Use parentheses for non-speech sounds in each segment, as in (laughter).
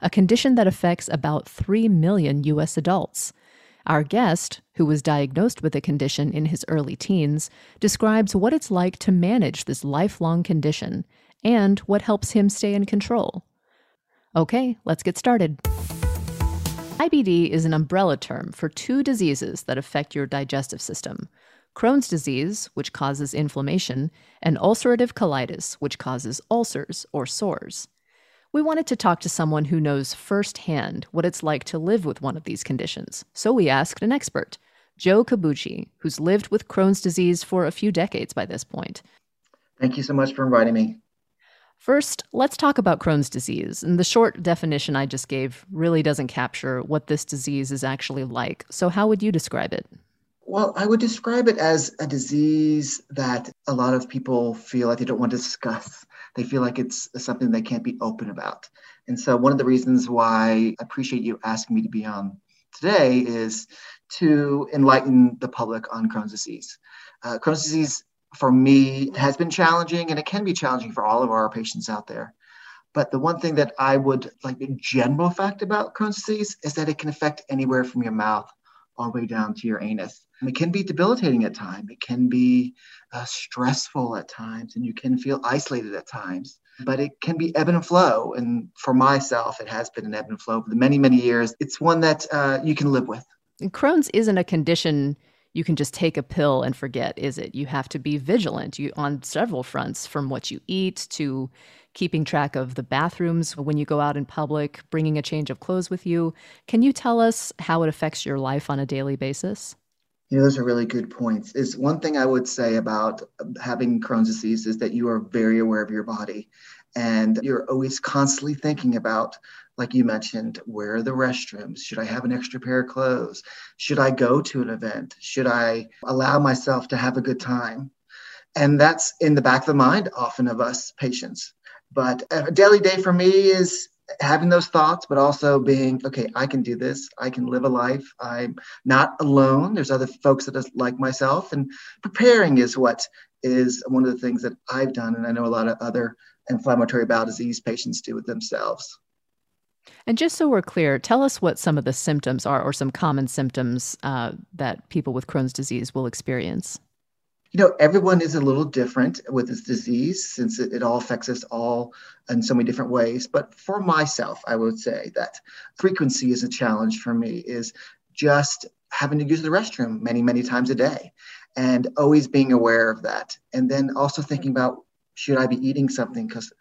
a condition that affects about 3 million U.S. adults. Our guest, who was diagnosed with the condition in his early teens, describes what it's like to manage this lifelong condition and what helps him stay in control. Okay, let's get started. IBD is an umbrella term for two diseases that affect your digestive system Crohn's disease, which causes inflammation, and ulcerative colitis, which causes ulcers or sores. We wanted to talk to someone who knows firsthand what it's like to live with one of these conditions, so we asked an expert, Joe Kabuchi, who's lived with Crohn's disease for a few decades by this point. Thank you so much for inviting me. First, let's talk about Crohn's disease. And the short definition I just gave really doesn't capture what this disease is actually like. So, how would you describe it? Well, I would describe it as a disease that a lot of people feel like they don't want to discuss. They feel like it's something they can't be open about. And so, one of the reasons why I appreciate you asking me to be on today is to enlighten the public on Crohn's disease. Uh, Crohn's disease for me has been challenging and it can be challenging for all of our patients out there. But the one thing that I would like the general fact about Crohn's disease is that it can affect anywhere from your mouth all the way down to your anus. It can be debilitating at times. It can be uh, stressful at times, and you can feel isolated at times. But it can be ebb and flow. And for myself, it has been an ebb and flow for many, many years. It's one that uh, you can live with. And Crohn's isn't a condition you can just take a pill and forget, is it? You have to be vigilant you, on several fronts, from what you eat to keeping track of the bathrooms when you go out in public, bringing a change of clothes with you. Can you tell us how it affects your life on a daily basis? Those are really good points. Is one thing I would say about having Crohn's disease is that you are very aware of your body and you're always constantly thinking about like you mentioned, where are the restrooms? Should I have an extra pair of clothes? Should I go to an event? Should I allow myself to have a good time? And that's in the back of the mind often of us patients. But a daily day for me is having those thoughts, but also being, okay, I can do this. I can live a life. I'm not alone. There's other folks that are like myself. And preparing is what is one of the things that I've done. And I know a lot of other inflammatory bowel disease patients do with themselves. And just so we're clear, tell us what some of the symptoms are or some common symptoms uh, that people with Crohn's disease will experience. You know, everyone is a little different with this disease since it, it, all affects us all in so many different ways. But for myself, I would say that frequency is a challenge for me, is just having to use the restroom many, many times a day and always being aware of that. And then also thinking about should I be eating something? Because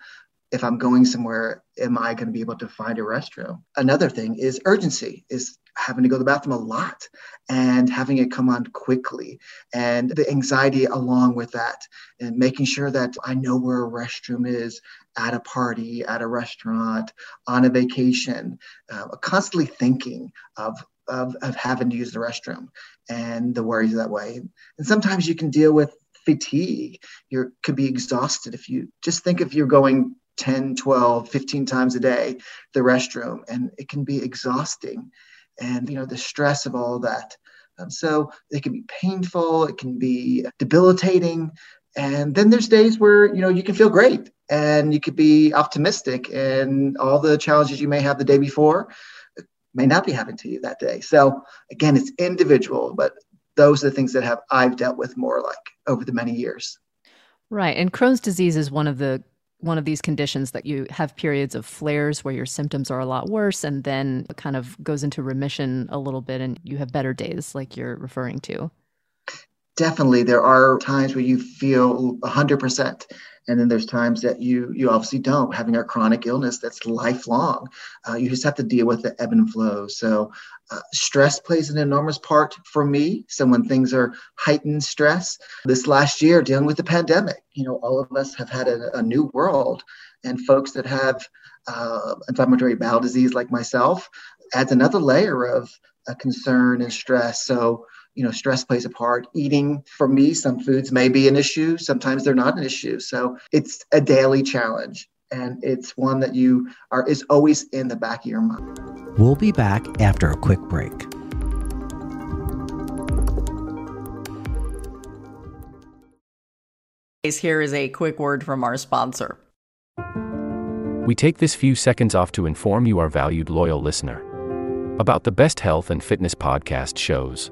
if I'm going somewhere, am I going to be able to find a restroom? Another thing is urgency, is having to go to the bathroom a lot and having it come on quickly and the anxiety along with that and making sure that I know where a restroom is at a party, at a restaurant, on a vacation, uh, constantly thinking of of, of having to use the restroom and the worries that way. And sometimes you can deal with fatigue. You could be exhausted if you just think if you're going 10, 12, 15 times a day, the restroom, and it can be exhausting. And, you know, the stress of all that. Um, so it can be painful, it can be debilitating. And then there's days where, you know, you can feel great and you could be optimistic and all the challenges you may have the day before may not be happening to you that day. So again, it's individual, but those are the things that have I've dealt with more like over the many years. Right. And Crohn's disease is one of the one of these conditions that you have periods of flares where your symptoms are a lot worse and then it kind of goes into remission a little bit and you have better days like you're referring to? Definitely. There are times where you feel 100% and then there's times that you you obviously don't. Having a chronic illness that's lifelong uh, you just have to deal with the ebb and flow. So uh, stress plays an enormous part for me. So when things are heightened stress this last year dealing with the pandemic you know all of us have had a, a new world. And folks that have uh, inflammatory bowel disease like myself adds another layer of uh, concern and stress. So you know stress plays a part. Eating for me some foods may be an issue. Sometimes they're not an issue. So it's a daily challenge and it's one that you are is always in the back of your mind. We'll be back after a quick break. Here is a quick word from our sponsor. We take this few seconds off to inform you our valued loyal listener about the best health and fitness podcast shows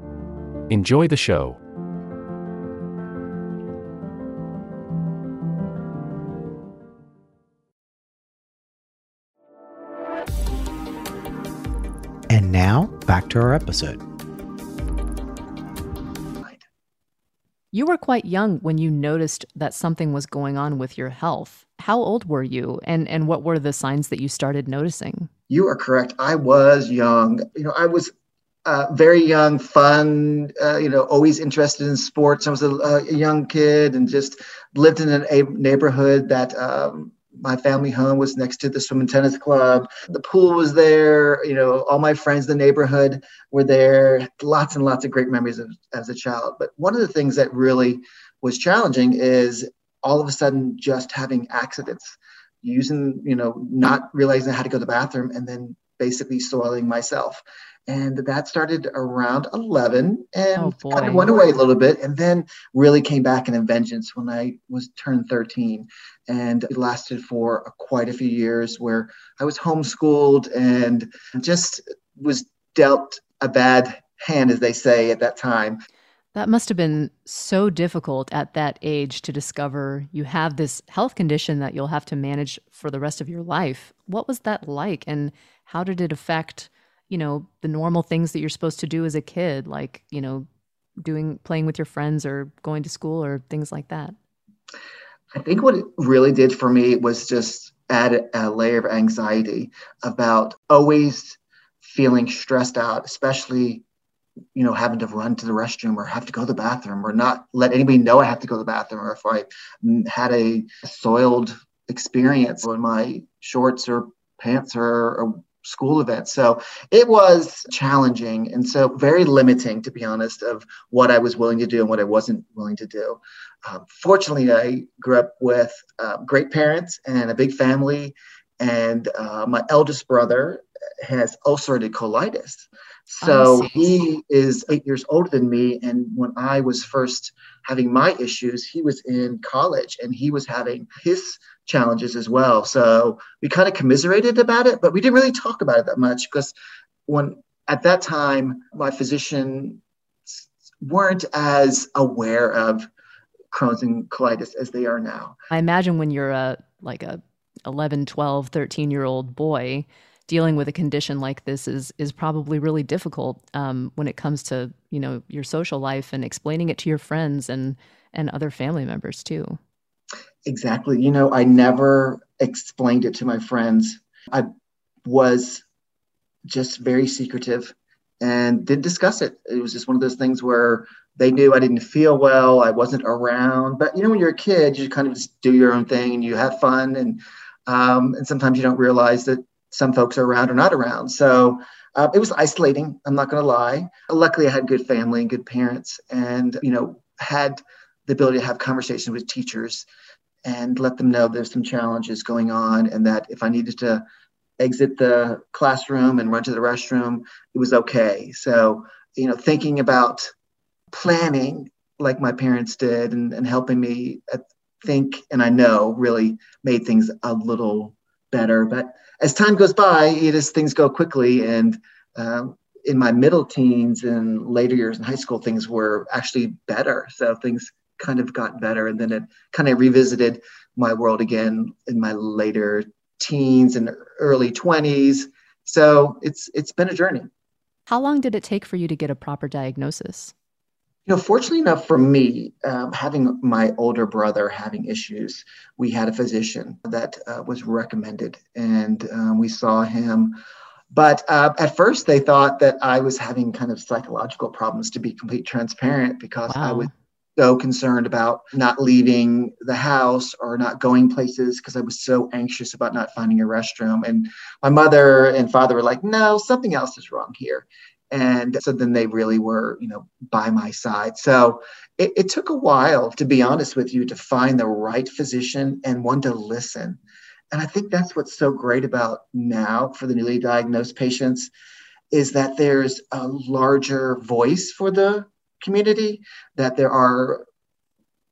Enjoy the show. And now, back to our episode. You were quite young when you noticed that something was going on with your health. How old were you and and what were the signs that you started noticing? You are correct. I was young. You know, I was uh, very young, fun, uh, you know, always interested in sports. I was a, a, young kid and just lived in a neighborhood that um, my family home was next to the swim and tennis club. The pool was there. You know, all my friends in the neighborhood were there. Lots and lots of great memories of, as a child. But one of the things that really was challenging is all of a sudden just having accidents, using, you know, not realizing how to go to the bathroom and then basically soiling myself and that started around 11 and oh kind of went away a little bit and then really came back in a vengeance when i was turned 13 and it lasted for quite a few years where i was homeschooled and just was dealt a bad hand as they say at that time. That must have been so difficult at that age to discover you have this health condition that you'll have to manage for the rest of your life. What was that like and how did it affect you know, the normal things that you're supposed to do as a kid, like, you know, doing playing with your friends or going to school or things like that? I think what it really did for me was just add a layer of anxiety about always feeling stressed out, especially you know having to run to the restroom or have to go to the bathroom or not let anybody know I have to go to the bathroom or if I had a soiled experience when my shorts or pants or, or school events. So it was challenging and so very limiting, to be honest, of what I was willing to do and what I wasn't willing to do. Um, fortunately, I grew up with uh, great parents and a big family, and uh, my eldest brother has ulcerative colitis. Oh, so he is eight years older than me. And when I was first having my issues, he was in college and he was having his challenges as well. So we kind of commiserated about it, but we didn't really talk about it that much because when at that time my physician weren't as aware of Crohn's and colitis as they are now. I imagine when you're a like a 11, 12, 13 year old boy, dealing with a condition like this is is probably really difficult um, when it comes to you know your social life and explaining it to your friends and and other family members too. Exactly. You know, I never explained it to my friends. I was just very secretive and didn't discuss it. It was just one of those things where they knew I didn't feel well, I wasn't around. But you know, when you're a kid, you kind of just do your own thing and you have fun, and um, and sometimes you don't realize that some folks are around or not around. So uh, it was isolating. I'm not going to lie. Luckily, I had good family and good parents, and you know had the ability to have conversations with teachers and let them know there's some challenges going on, and that if I needed to exit the classroom and run to the restroom, it was okay. So you know, thinking about planning like my parents did and, and helping me think and I know really made things a little better. But as time goes by, it is things go quickly. And um, in my middle teens and later years in high school, things were actually better. So things kind of got better. And then it kind of revisited my world again in my later teens and early 20s. So it's it's been a journey. How long did it take for you to get a proper diagnosis? You know, fortunately enough for me, um, having my older brother having issues, we had a physician that uh, was recommended, and um, we saw him. But uh, at first, they thought that I was having kind of psychological problems, to be complete transparent, because wow. I was so concerned about not leaving the house or not going places because I was so anxious about not finding a restroom. And my mother and father were like, no, something else is wrong here and so then they really were you know by my side. So it, it, took a while to be honest with you to find the right physician and one to listen. And i think that's what's so great about now for the newly diagnosed patients is that there's a larger voice for the community that there are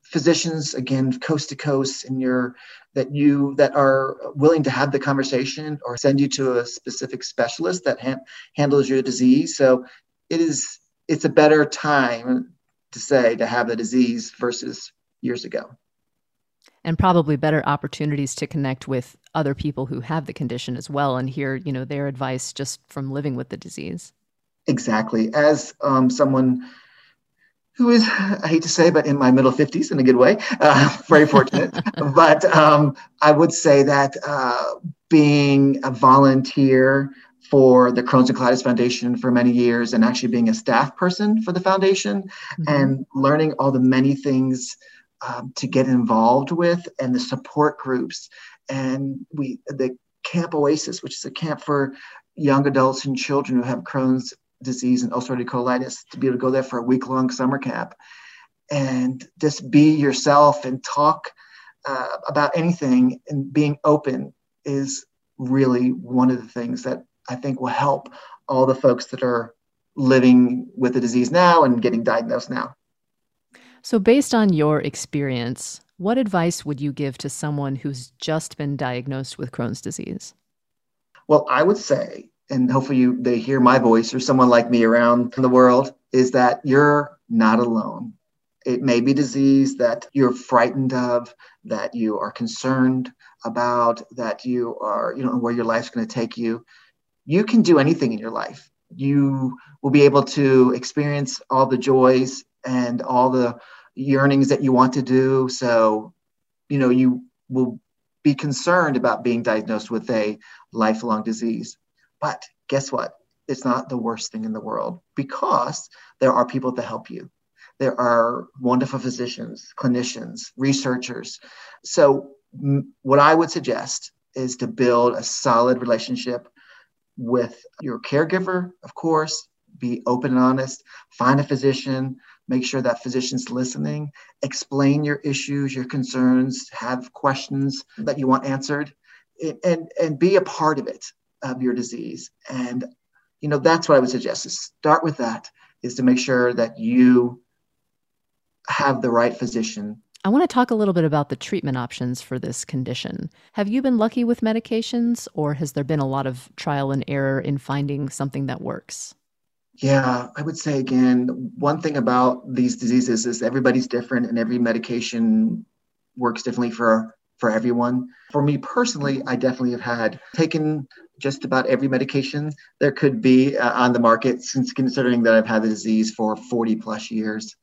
physicians again coast to coast in your that you that are willing to have the conversation or send you to a specific specialist that ha- handles your disease. So it is it's a better time to say to have the disease versus years ago. And probably better opportunities to connect with other people who have the condition as well and hear you know their advice just from living with the disease. Exactly. As um, someone who is, I hate to say, but in my middle 50s in a good way, uh, very fortunate. (laughs) but um, I would say that uh, being a volunteer for the Crohn's and Colitis Foundation for many years and actually being a staff person for the foundation mm-hmm. and learning all the many things um, to get involved with and the support groups and we the Camp Oasis, which is a camp for young adults and children who have Crohn's disease and ulcerative colitis to be able to go there for a week long summer camp and just be yourself and talk uh, about anything and being open is really one of the things that I think will help all the folks that are living with the disease now and getting diagnosed now. So, based on your experience, what advice would you give to someone who's just been diagnosed with Crohn's disease? Well, I would say and hopefully you, they hear my voice or someone like me around in the world is that you're not alone. It may be disease that you're frightened of, that you are concerned about, that you are, you don't know, where your life's going to take you. You can do anything in your life. You will be able to experience all the joys and all the yearnings that you want to do. So, you know, you will be concerned about being diagnosed with a lifelong disease. But guess what? It's not the worst thing in the world because there are people to help you. There are wonderful physicians, clinicians, researchers. So, m- what I would suggest is to build a solid relationship with your caregiver, of course, be open and honest, find a physician, make sure that physician's listening, explain your issues, your concerns, have questions that you want answered, and, and be a part of it, of your disease. And, you know, that's what I would suggest is start with that, is to make sure that you have the right physician I want to talk a little bit about the treatment options for this condition. Have you been lucky with medications, or has there been a lot of trial and error in finding something that works? Yeah, I would say again, one thing about these diseases is everybody's different and every medication works differently for for everyone. For me personally, I definitely have had taken just about every medication there could be uh, on the market since considering that I've had the disease for 40 plus years.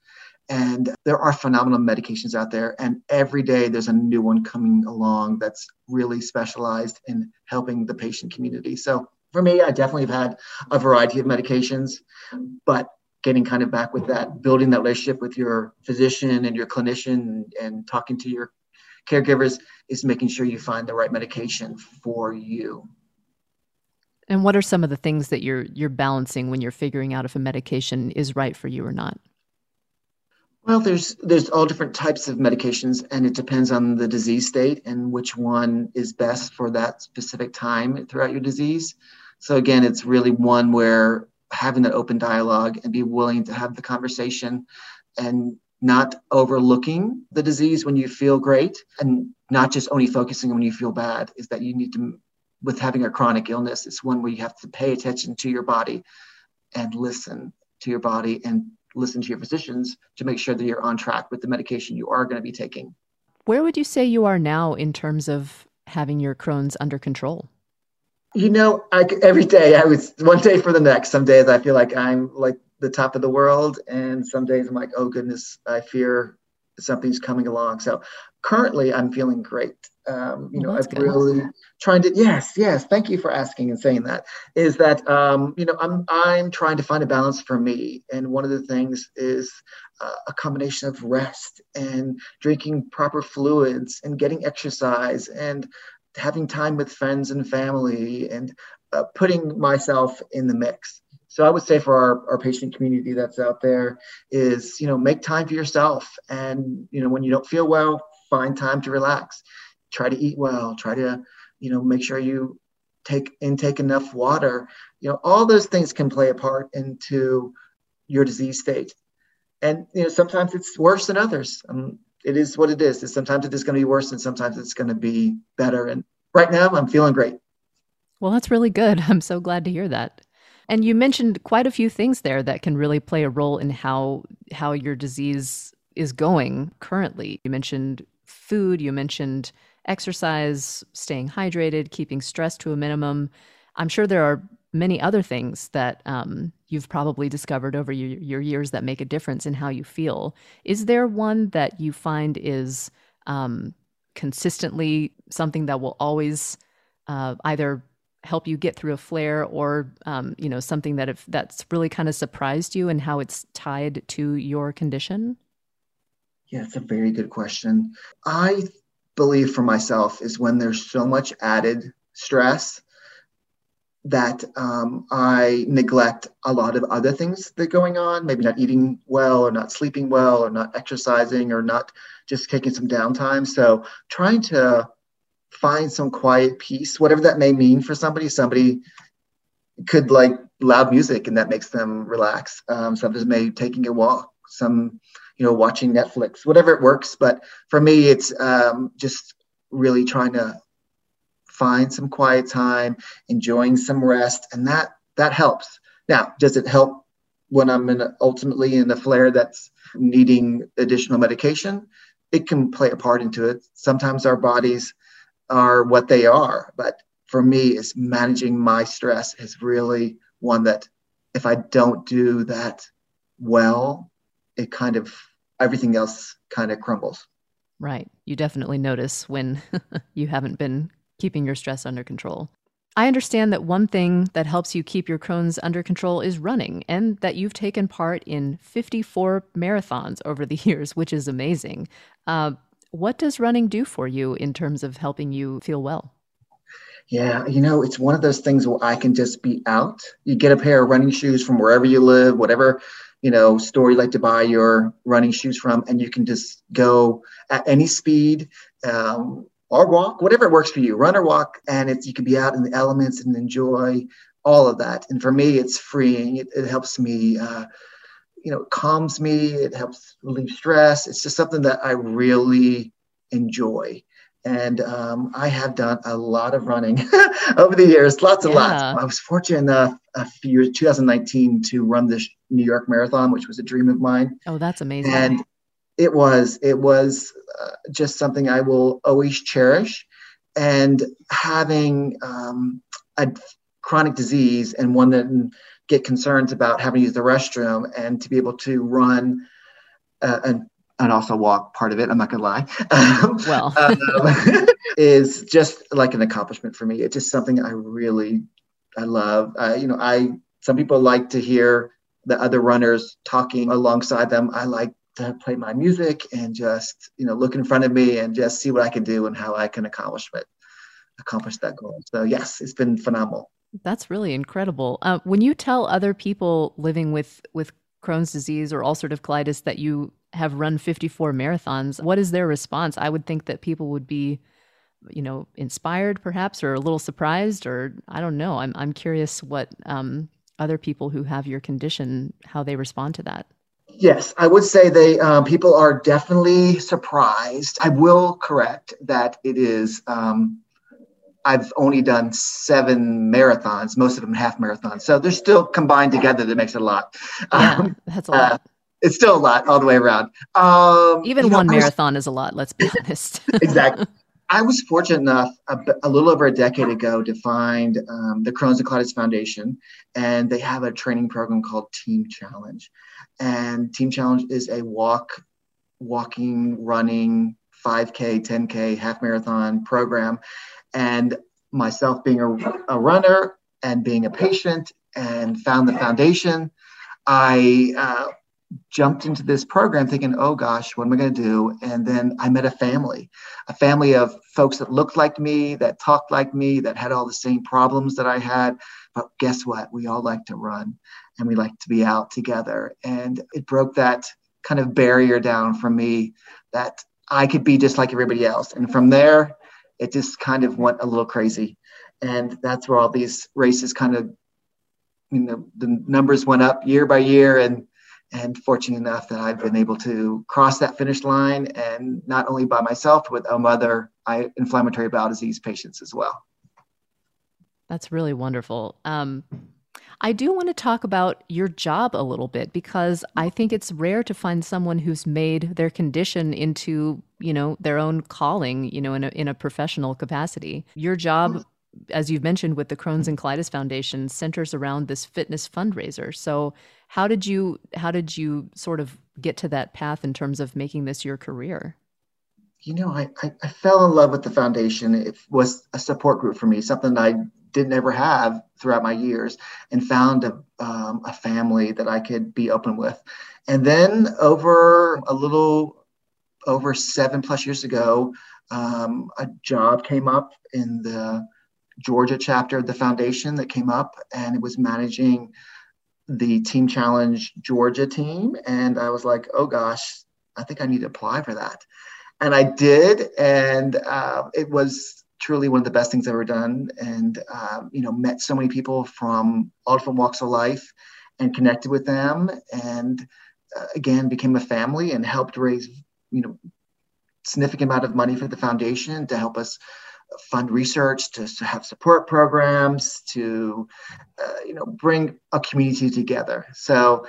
And there are phenomenal medications out there, and every day there's a new one coming along that's really specialized in helping the patient community. So for me, I definitely have had a variety of medications, but getting kind of back with that, building that relationship with your physician and your clinician and, and talking to your caregivers is making sure you find the right medication for you. And what are some of the things that you're you're balancing when you're figuring out if a medication is right for you or not? Well, there's there's all different types of medications, and it depends on the disease state and which one is best for that specific time throughout your disease. So again, it's really one where having that open dialogue and be willing to have the conversation and not overlooking the disease when you feel great and not just only focusing on when you feel bad is that you need to with having a chronic illness it's one where you have to pay attention to your body and listen to your body and listen to your physicians to make sure that you're on track with the medication you are going to be taking. Where would you say you are now in terms of having your Crohn's under control? You know, I, every day I was one day for the next. Some days I feel like I'm like the top of the world, and some days I'm like, oh goodness, I fear something's coming along. So currently, I'm feeling great. Um, you well, know, I've good. really trying to yes, yes. Thank you for asking and saying that. Is that um, you know I'm I'm trying to find a balance for me, and one of the things is uh, a combination of rest and drinking proper fluids and getting exercise and having time with friends and family and uh, putting myself in the mix. So I would say for our, our patient community that's out there is, you know, make time for yourself. And, you know, when you don't feel well, find time to relax. Try to eat well, try to you know make sure you take intake enough water. You know all those things can play a part into your disease state. And you know sometimes it's worse than others. Um, it is what it is. It's, sometimes it is going to be worse and sometimes it's going to be better. And right now i'm feeling great. Well that's really good. (laughs) I'm so glad to hear that and you mentioned quite a few things there that can really play a role in how how your disease is going currently you mentioned food you mentioned exercise, staying hydrated, keeping stress to a minimum. I'm sure there are many other things that um, you've probably discovered over your, your, years that make a difference in how you feel. Is there one that you find is um, consistently something that will always uh, either help you get through a flare or um, you know something that if that's really kind of surprised you and how it's tied to your condition yeah it's a very good question i believe for myself is when there's so much added stress that um, I neglect a lot of other things that are going on, maybe not eating well or not sleeping well or not exercising or not just taking some downtime. So trying to find some quiet peace, whatever that may mean for somebody. Somebody could like loud music and that makes them relax. Um, sometimes maybe taking a walk, some you know watching netflix whatever it works but for me it's um, just really trying to find some quiet time enjoying some rest and that that helps now does it help when i'm in a, ultimately in a flare that's needing additional medication it can play a part into it sometimes our bodies are what they are but for me is managing my stress is really one that if i don't do that well it kind of everything else kind of crumbles. Right. You definitely notice when (laughs) you haven't been keeping your stress under control. I understand that one thing that helps you keep your Crohn's under control is running, and that you've taken part in 54 marathons over the (laughs) years, which is amazing. Uh, what does running do for you in terms of helping you feel well? Yeah, you know, it's one of those things where I can just be out. You get a pair of running shoes from wherever you live, whatever, you know, store you like to buy your running shoes from, and you can just go at any speed. Um, or walk, whatever works for you, run or walk, and it's you can be out in the elements and enjoy all of that. And for me, it's freeing. It, it helps me, uh, you know, it calms me. It helps relieve stress. It's just something that I really enjoy. And um, I have done a lot of running (laughs) over the years, lots and yeah. lots. I was fortunate enough a few years, 2019, to run this New York Marathon, which was a dream of mine. Oh, that's amazing! And it was it was uh, just something I will always cherish, and having um, a chronic disease and one that get concerns about having to use the restroom and to be able to run uh, and and also walk part of it i'm not gonna lie. (laughs) Well. um, (laughs) is just like an accomplishment for me. It's just something i really i love. Uh, you know i some people like to hear the other runners talking alongside them. I like to play my music and just you know look in front of me and just see what I can do and how I can accomplish it, accomplish that goal. So yes, it's been phenomenal. That's really incredible. Uh, when you tell other people living with with Crohn's disease or ulcerative colitis that you have run 54 marathons, what is their response? I would think that people would be, you know, inspired perhaps or a little surprised or I don't know. I'm I'm curious what um, other people who have your condition how they respond to that. Yes, I would say they um, people are definitely surprised. I will correct that it is. Um, I've only done seven marathons, most of them half marathons. So they're still combined together. That makes it a lot. Yeah, um, that's a lot. Uh, it's still a lot all the way around. Um, Even one know, marathon was, is a lot. Let's be honest. (laughs) exactly. I was fortunate enough a, a, little over a decade ago to find um, the Crohn's and Colitis Foundation, and they have a training program called Team Challenge. And Team Challenge is a walk, walking, running, 5K, 10K, half marathon program. And myself being a, a runner and being a patient and found the foundation, I uh, jumped into this program thinking, oh gosh, what am I going to do? And then I met a family, a family of folks that looked like me, that talked like me, that had all the same problems that I had. But guess what? We all like to run and we like to be out together. And it broke that kind of barrier down for me that I could be just like everybody else. And from there, it just kind of went a little crazy. And that's where all these races kind of, you know, the numbers went up year by year. And and fortunate enough that I've been able to cross that finish line and not only by myself, but with other inflammatory bowel disease patients as well. That's really wonderful. Um, I do want to talk about your job a little bit because I think it's rare to find someone who's made their condition into, you know, their own calling, you know, in a, in a professional capacity. Your job as you've mentioned with the Crohn's and Colitis Foundation, centers around this fitness fundraiser. So, how did you how did you sort of get to that path in terms of making this your career? You know, I, I, I fell in love with the foundation. It was a support group for me, something I didn't ever have throughout my years, and found a, um, a family that I could be open with. And then over a little over seven plus years ago, um, a job came up in the Georgia chapter of the foundation that came up, and it was managing the Team Challenge Georgia team. And I was like, oh gosh, I think I need to apply for that. And I did, and uh, it was truly one of the best things I've ever done. And um, you know, met so many people from all different walks of life, and connected with them, and uh, again became a family and helped raise you know significant amount of money for the foundation to help us fund research, to, to have support programs, to uh, you know bring a community together. So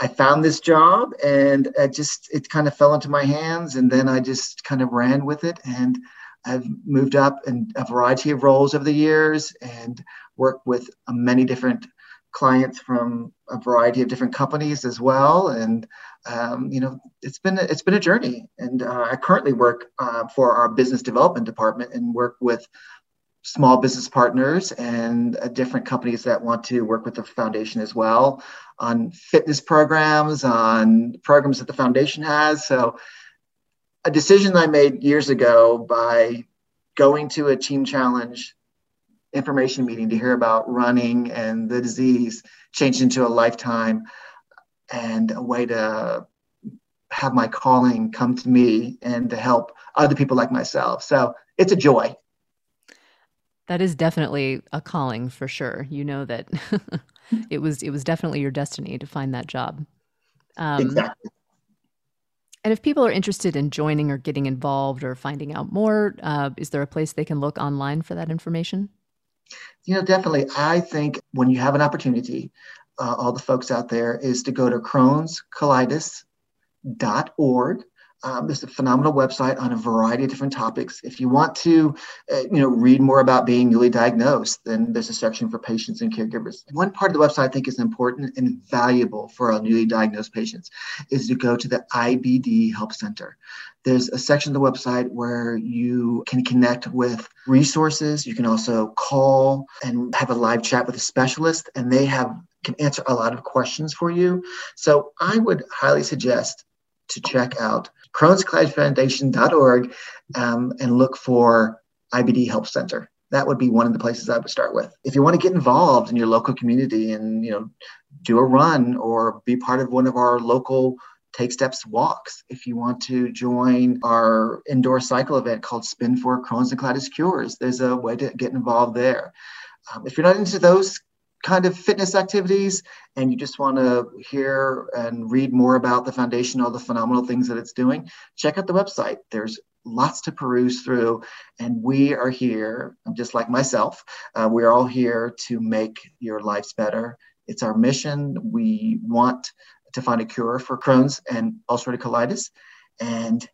I found this job, and it just it kind of fell into my hands, and then I just kind of ran with it, and I've moved up in a variety of roles over the years, and worked with many different clients from a variety of different companies as well, and um, you know, it's been a, it's been a journey. And uh, I currently work uh, for our business development department and work with small business partners and uh, different companies that want to work with the foundation as well on fitness programs, on programs that the foundation has. So, a decision I made years ago by going to a team challenge information meeting to hear about running and the disease changed into a lifetime and a way to have my calling come to me and to help other people like myself. So it's a joy. That is definitely a calling for sure. You know that (laughs) it was it was definitely your destiny to find that job. Um, exactly. And if people are interested in joining or getting involved or finding out more, uh, is there a place they can look online for that information? You know, definitely. I think when you have an opportunity, uh, all the folks out there, is to go to Crohn's Colitis.org um, there's a phenomenal website on a variety of different topics. If you want to, uh, you know, read more about being newly diagnosed, then there's a section for patients and caregivers. One part of the website I think is important and valuable for our newly diagnosed patients is to go to the IBD Help Center. There's a section of the website where you can connect with resources. You can also call and have a live chat with a specialist, and they have can answer a lot of questions for you. So I would highly suggest to check out Crohn's Colitis Foundation.org um, and look for IBD Help Center. That would be one of the places I would start with. If you want to get involved in your local community and you know do a run or be part of one of our local Take Steps walks, if you want to join our indoor cycle event called Spin for Crohn's and Colitis Cures, there's a way to get involved there. Um, if you're not into those kind of fitness activities and you just want to hear and read more about the foundation, all the phenomenal things that it's doing, check out the website. There's lots to peruse through, and we are here, just like myself, uh, we're all here to make your lives better. It's our mission. We want to find a cure for Crohn's and ulcerative colitis. And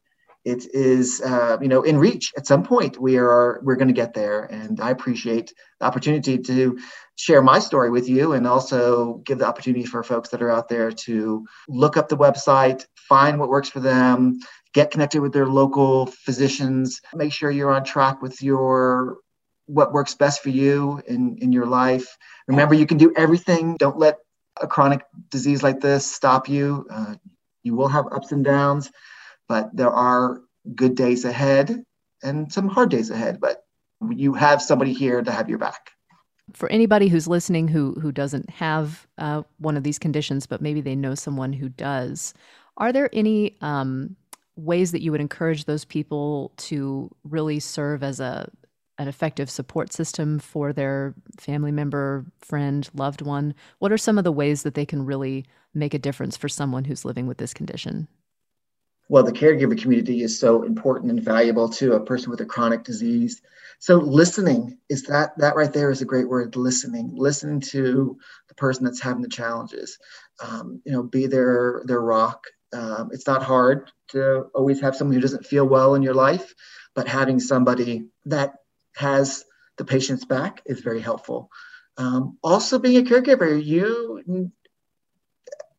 it is uh, you know in reach at some point. We are we're going to get there and i appreciate the opportunity to share my story with you and also give the opportunity for folks that are out there to look up the website find what works for them get connected with their local physicians make sure you're on track with your what works best for you in in your life. Remember you can do everything. Don't let a chronic disease like this stop you. Uh, you will have ups and downs but there are good days ahead and some hard days ahead. But you have somebody here to have your back. For anybody who's listening who who doesn't have uh, one of these conditions, but maybe they know someone who does, are there any um, ways that you would encourage those people to really serve as a an effective support system for their family member, friend, loved one? What are some of the ways that they can really make a difference for someone who's living with this condition? Well, the caregiver community is so important and valuable to a person with a chronic disease. So listening is that that right there is a great word. Listening, listening to the person that's having the challenges. Um, you know, be their their rock. Um, it's not hard to always have someone who doesn't feel well in your life, but having somebody that has the patient's back is very helpful. Um, also, being a caregiver, you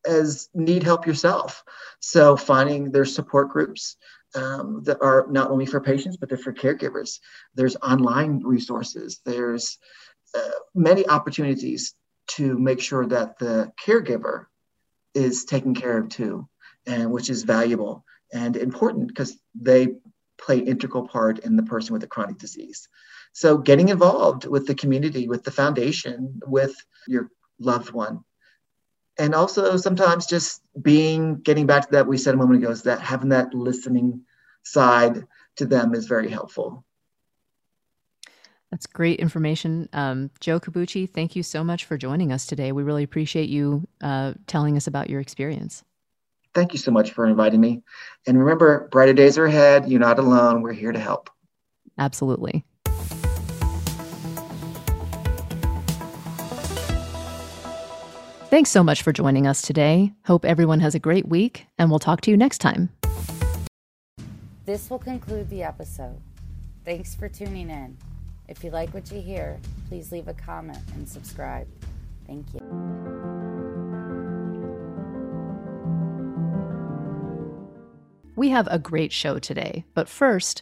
as need help yourself. So finding their support groups um, that are not only for patients, but they're for caregivers. There's online resources. There's uh, many opportunities to make sure that the caregiver is taken care of too, and which is valuable and important because they play integral part in the person with a chronic disease. So getting involved with the community, with the foundation, with your loved one and also sometimes just being getting back to that we said a moment ago is that having that listening side to them is very helpful. That's great information. Um, joe Corbucci thank you so much for joining us today. We really appreciate you uh, telling us about your experience. Thank you so much for inviting me. And remember brighter days are ahead. You're not alone. We're here to help. Absolutely Thanks so much for joining us today. Hope everyone has a great week, and we'll talk to you next time. This will conclude the episode. Thanks for tuning in. If you like what you hear, please leave a comment and subscribe. Thank you. We have a great show today, but first,